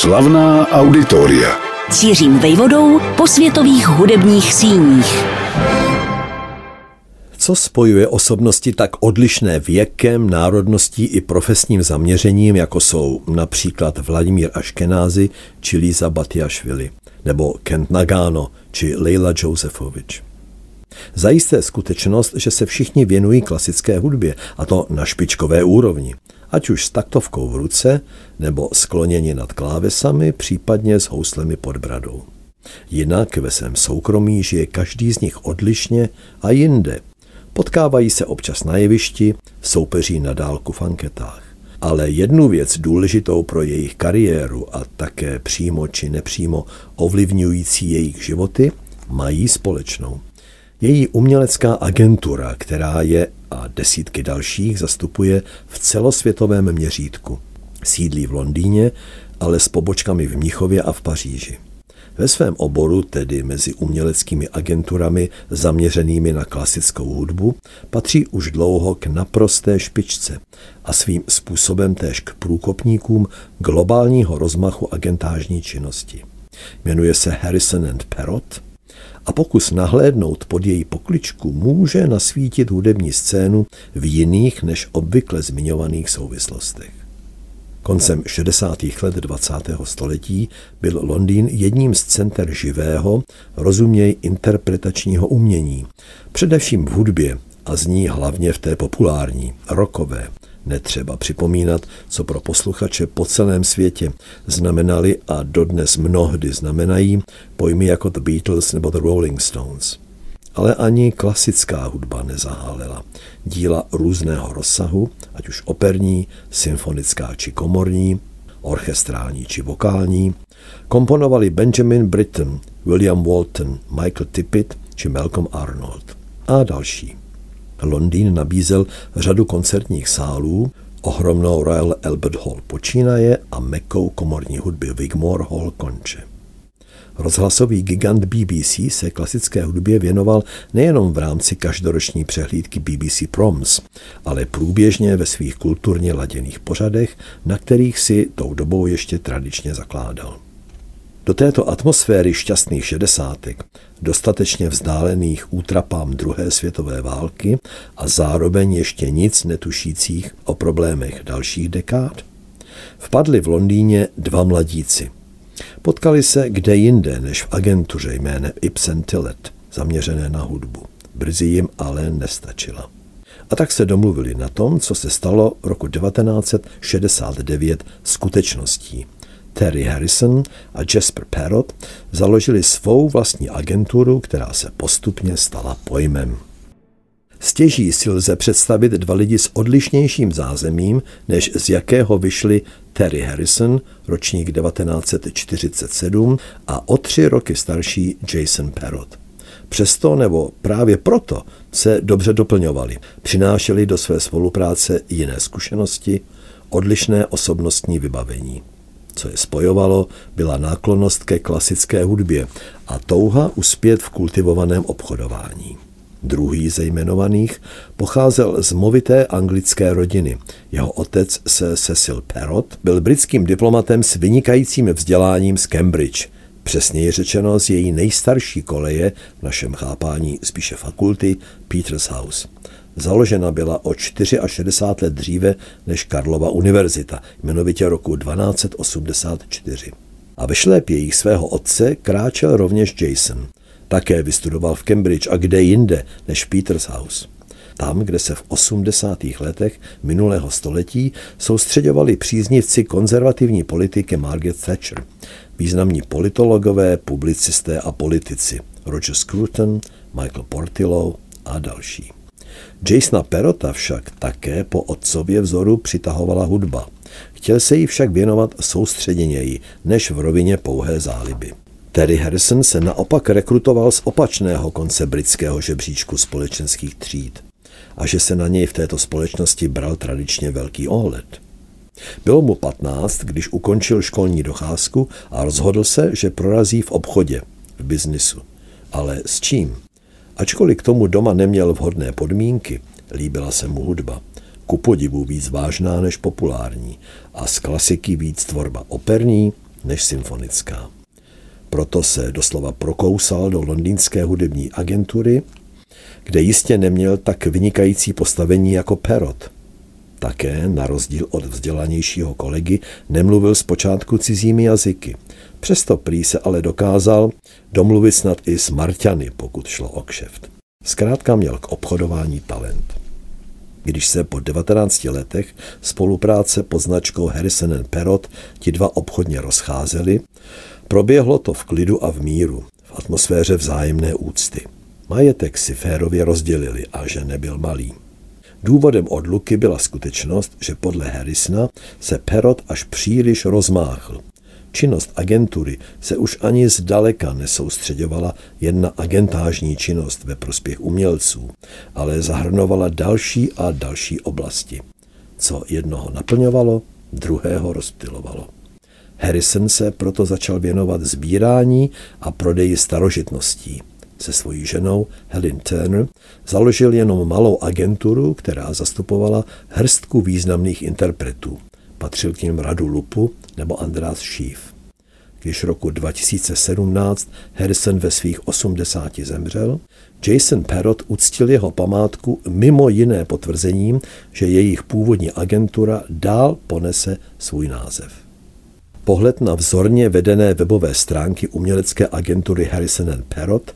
Slavná auditoria. Cířím vejvodou po světových hudebních síních. Co spojuje osobnosti tak odlišné věkem, národností i profesním zaměřením, jako jsou například Vladimír Aškenázy či Líza Batiašvili, nebo Kent Nagano či Leila Josefovič. Zajisté skutečnost, že se všichni věnují klasické hudbě, a to na špičkové úrovni, ať už s taktovkou v ruce, nebo skloněni nad klávesami, případně s houslemi pod bradou. Jinak ve svém soukromí žije každý z nich odlišně a jinde. Potkávají se občas na jevišti, soupeří na dálku v anketách. Ale jednu věc důležitou pro jejich kariéru a také přímo či nepřímo ovlivňující jejich životy mají společnou. Její umělecká agentura, která je a desítky dalších zastupuje v celosvětovém měřítku. Sídlí v Londýně, ale s pobočkami v Mnichově a v Paříži. Ve svém oboru, tedy mezi uměleckými agenturami zaměřenými na klasickou hudbu, patří už dlouho k naprosté špičce a svým způsobem též k průkopníkům globálního rozmachu agentážní činnosti. Jmenuje se Harrison and Perrott a pokus nahlédnout pod její pokličku může nasvítit hudební scénu v jiných než obvykle zmiňovaných souvislostech. Koncem 60. let 20. století byl Londýn jedním z center živého, rozuměj interpretačního umění, především v hudbě a z ní hlavně v té populární, rokové, Netřeba připomínat, co pro posluchače po celém světě znamenali a dodnes mnohdy znamenají pojmy jako The Beatles nebo The Rolling Stones. Ale ani klasická hudba nezahálela. Díla různého rozsahu, ať už operní, symfonická či komorní, orchestrální či vokální, komponovali Benjamin Britten, William Walton, Michael Tippett či Malcolm Arnold a další. Londýn nabízel řadu koncertních sálů, ohromnou Royal Albert Hall počínaje a mekou komorní hudby Wigmore Hall konče. Rozhlasový gigant BBC se klasické hudbě věnoval nejenom v rámci každoroční přehlídky BBC Proms, ale průběžně ve svých kulturně laděných pořadech, na kterých si tou dobou ještě tradičně zakládal. Do této atmosféry šťastných šedesátek, dostatečně vzdálených útrapám druhé světové války a zároveň ještě nic netušících o problémech dalších dekád, vpadli v Londýně dva mladíci. Potkali se kde jinde než v agentuře jménem Ibsen Tillet, zaměřené na hudbu. Brzy jim ale nestačila. A tak se domluvili na tom, co se stalo roku 1969 skutečností – Terry Harrison a Jasper Parrott založili svou vlastní agenturu, která se postupně stala pojmem. Stěží si lze představit dva lidi s odlišnějším zázemím, než z jakého vyšli Terry Harrison, ročník 1947, a o tři roky starší Jason Parrott. Přesto nebo právě proto se dobře doplňovali, přinášeli do své spolupráce jiné zkušenosti, odlišné osobnostní vybavení. Co je spojovalo, byla náklonost ke klasické hudbě a touha uspět v kultivovaném obchodování. Druhý ze jmenovaných pocházel z movité anglické rodiny. Jeho otec se Cecil Perrott byl britským diplomatem s vynikajícím vzděláním z Cambridge, přesněji řečeno z její nejstarší koleje, v našem chápání spíše fakulty, Peters House. Založena byla o 64 let dříve než Karlova univerzita, jmenovitě roku 1284. A ve šlépějích svého otce kráčel rovněž Jason. Také vystudoval v Cambridge a kde jinde než Peters House. Tam, kde se v 80. letech minulého století soustředovali příznivci konzervativní politiky Margaret Thatcher, významní politologové, publicisté a politici Roger Scruton, Michael Portillo a další. Jasona Perota však také po otcově vzoru přitahovala hudba. Chtěl se jí však věnovat soustředěněji, než v rovině pouhé záliby. Terry Harrison se naopak rekrutoval z opačného konce britského žebříčku společenských tříd a že se na něj v této společnosti bral tradičně velký ohled. Bylo mu 15, když ukončil školní docházku a rozhodl se, že prorazí v obchodě, v biznisu. Ale s čím? Ačkoliv k tomu doma neměl vhodné podmínky, líbila se mu hudba. Ku podivu víc vážná než populární a z klasiky víc tvorba operní, než symfonická. Proto se doslova prokousal do londýnské hudební agentury, kde jistě neměl tak vynikající postavení jako Perot. Také, na rozdíl od vzdělanějšího kolegy, nemluvil zpočátku cizími jazyky. Přesto prý se ale dokázal domluvit snad i s Marťany, pokud šlo o kšeft. Zkrátka měl k obchodování talent. Když se po 19 letech spolupráce pod značkou Harrison Perot ti dva obchodně rozcházeli, proběhlo to v klidu a v míru, v atmosféře vzájemné úcty. Majetek si férově rozdělili a že nebyl malý. Důvodem odluky byla skutečnost, že podle Harrisona se Perot až příliš rozmáchl. Činnost agentury se už ani zdaleka nesoustředovala jen na agentážní činnost ve prospěch umělců, ale zahrnovala další a další oblasti. Co jednoho naplňovalo, druhého rozptilovalo. Harrison se proto začal věnovat sbírání a prodeji starožitností. Se svojí ženou Helen Turner založil jenom malou agenturu, která zastupovala hrstku významných interpretů. Patřil k ním Radu Lupu nebo András Schiff. Když roku 2017 Harrison ve svých 80 zemřel, Jason Parrott uctil jeho památku mimo jiné potvrzením, že jejich původní agentura dál ponese svůj název. Pohled na vzorně vedené webové stránky umělecké agentury Harrison Parrott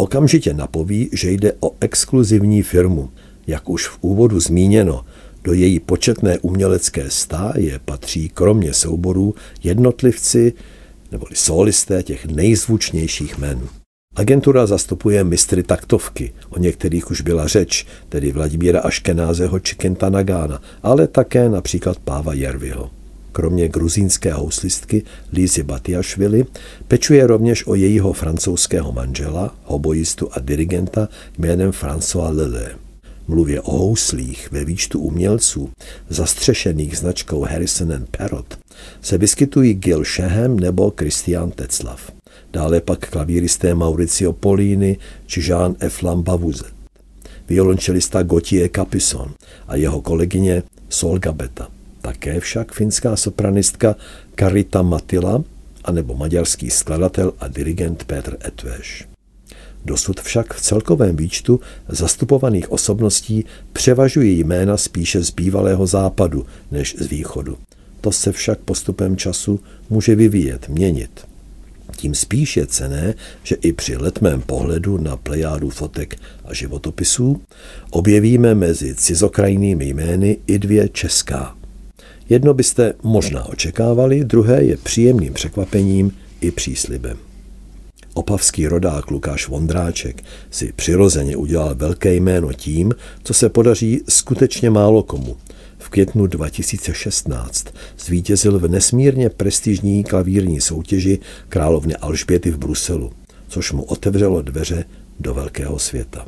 okamžitě napoví, že jde o exkluzivní firmu. Jak už v úvodu zmíněno, do její početné umělecké stáje patří kromě souborů jednotlivci neboli solisté těch nejzvučnějších men. Agentura zastupuje mistry taktovky, o některých už byla řeč, tedy Vladimíra Aškenázeho či Kenta Nagána, ale také například Páva Jerviho. Kromě gruzínské houslistky Lízy Batiašvili pečuje rovněž o jejího francouzského manžela, hoboistu a dirigenta jménem François Lelé. Mluvě o houslích ve výčtu umělců, zastřešených značkou Harrison Parrot, se vyskytují Gil Shehem nebo Christian Tetzlav. Dále pak klavíristé Mauricio Polini či Jean F. Lambavuze. Violončelista Gautier Capison a jeho kolegyně Solga Beta. Také však finská sopranistka Karita Matila anebo maďarský skladatel a dirigent Petr Etveš. Dosud však v celkovém výčtu zastupovaných osobností převažují jména spíše z bývalého západu než z východu. To se však postupem času může vyvíjet, měnit. Tím spíš je cené, že i při letmém pohledu na plejádu fotek a životopisů objevíme mezi cizokrajnými jmény i dvě česká. Jedno byste možná očekávali, druhé je příjemným překvapením i příslibem. Opavský rodák Lukáš Vondráček si přirozeně udělal velké jméno tím, co se podaří skutečně málo komu. V květnu 2016 zvítězil v nesmírně prestižní klavírní soutěži královny Alžběty v Bruselu, což mu otevřelo dveře do velkého světa.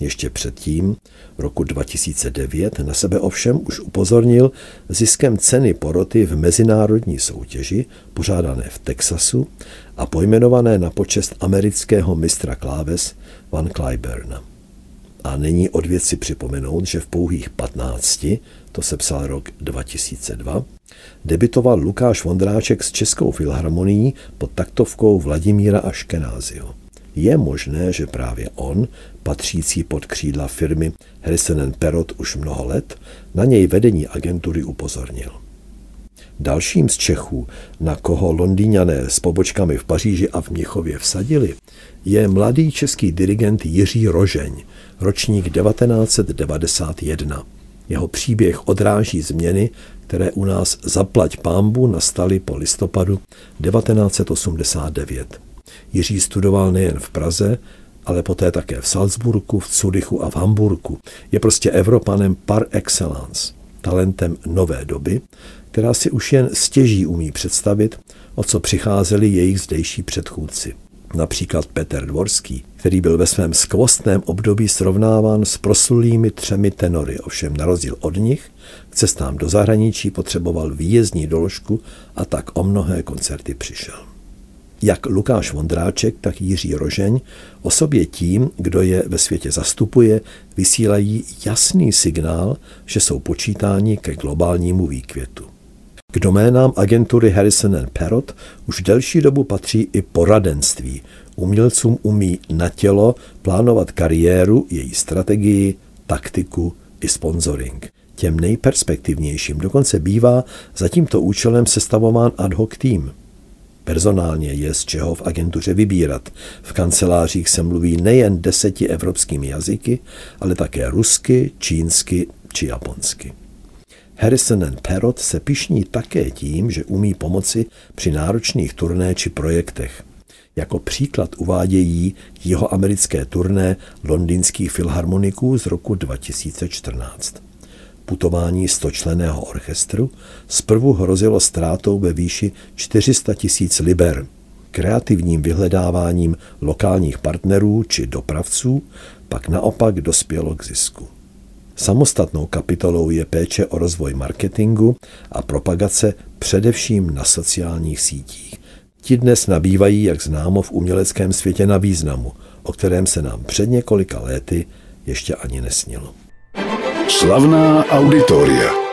Ještě předtím, v roku 2009, na sebe ovšem už upozornil ziskem ceny poroty v mezinárodní soutěži, pořádané v Texasu a pojmenované na počest amerického mistra kláves Van Cliburna. A není od věci připomenout, že v pouhých 15, to se psal rok 2002, debitoval Lukáš Vondráček s Českou filharmonií pod taktovkou Vladimíra Aškenázyho. Je možné, že právě on, patřící pod křídla firmy Harrison Perot už mnoho let, na něj vedení agentury upozornil. Dalším z Čechů, na koho londýňané s pobočkami v Paříži a v Mnichově vsadili, je mladý český dirigent Jiří Rožeň, ročník 1991. Jeho příběh odráží změny, které u nás zaplať pámbu nastaly po listopadu 1989. Jiří studoval nejen v Praze, ale poté také v Salzburgu, v Curychu a v Hamburgu. Je prostě Evropanem par excellence, talentem nové doby, která si už jen stěží umí představit, o co přicházeli jejich zdejší předchůdci. Například Petr Dvorský, který byl ve svém skvostném období srovnáván s proslulými třemi tenory, ovšem na rozdíl od nich k cestám do zahraničí potřeboval výjezdní doložku a tak o mnohé koncerty přišel. Jak Lukáš Vondráček, tak Jiří Rožeň o sobě tím, kdo je ve světě zastupuje, vysílají jasný signál, že jsou počítáni ke globálnímu výkvětu. K doménám agentury Harrison and Parrot už delší dobu patří i poradenství. Umělcům umí na tělo plánovat kariéru, její strategii, taktiku i sponsoring. Těm nejperspektivnějším dokonce bývá za tímto účelem sestavován ad hoc tým. Personálně je z čeho v agentuře vybírat. V kancelářích se mluví nejen deseti evropskými jazyky, ale také rusky, čínsky či japonsky. Harrison and Parrot se pišní také tím, že umí pomoci při náročných turné či projektech. Jako příklad uvádějí jeho americké turné londýnských filharmoniků z roku 2014. Putování stočleného orchestru zprvu hrozilo ztrátou ve výši 400 tisíc liber. Kreativním vyhledáváním lokálních partnerů či dopravců pak naopak dospělo k zisku. Samostatnou kapitolou je péče o rozvoj marketingu a propagace především na sociálních sítích. Ti dnes nabývají, jak známo, v uměleckém světě na významu, o kterém se nám před několika léty ještě ani nesnilo. Slavná auditoria.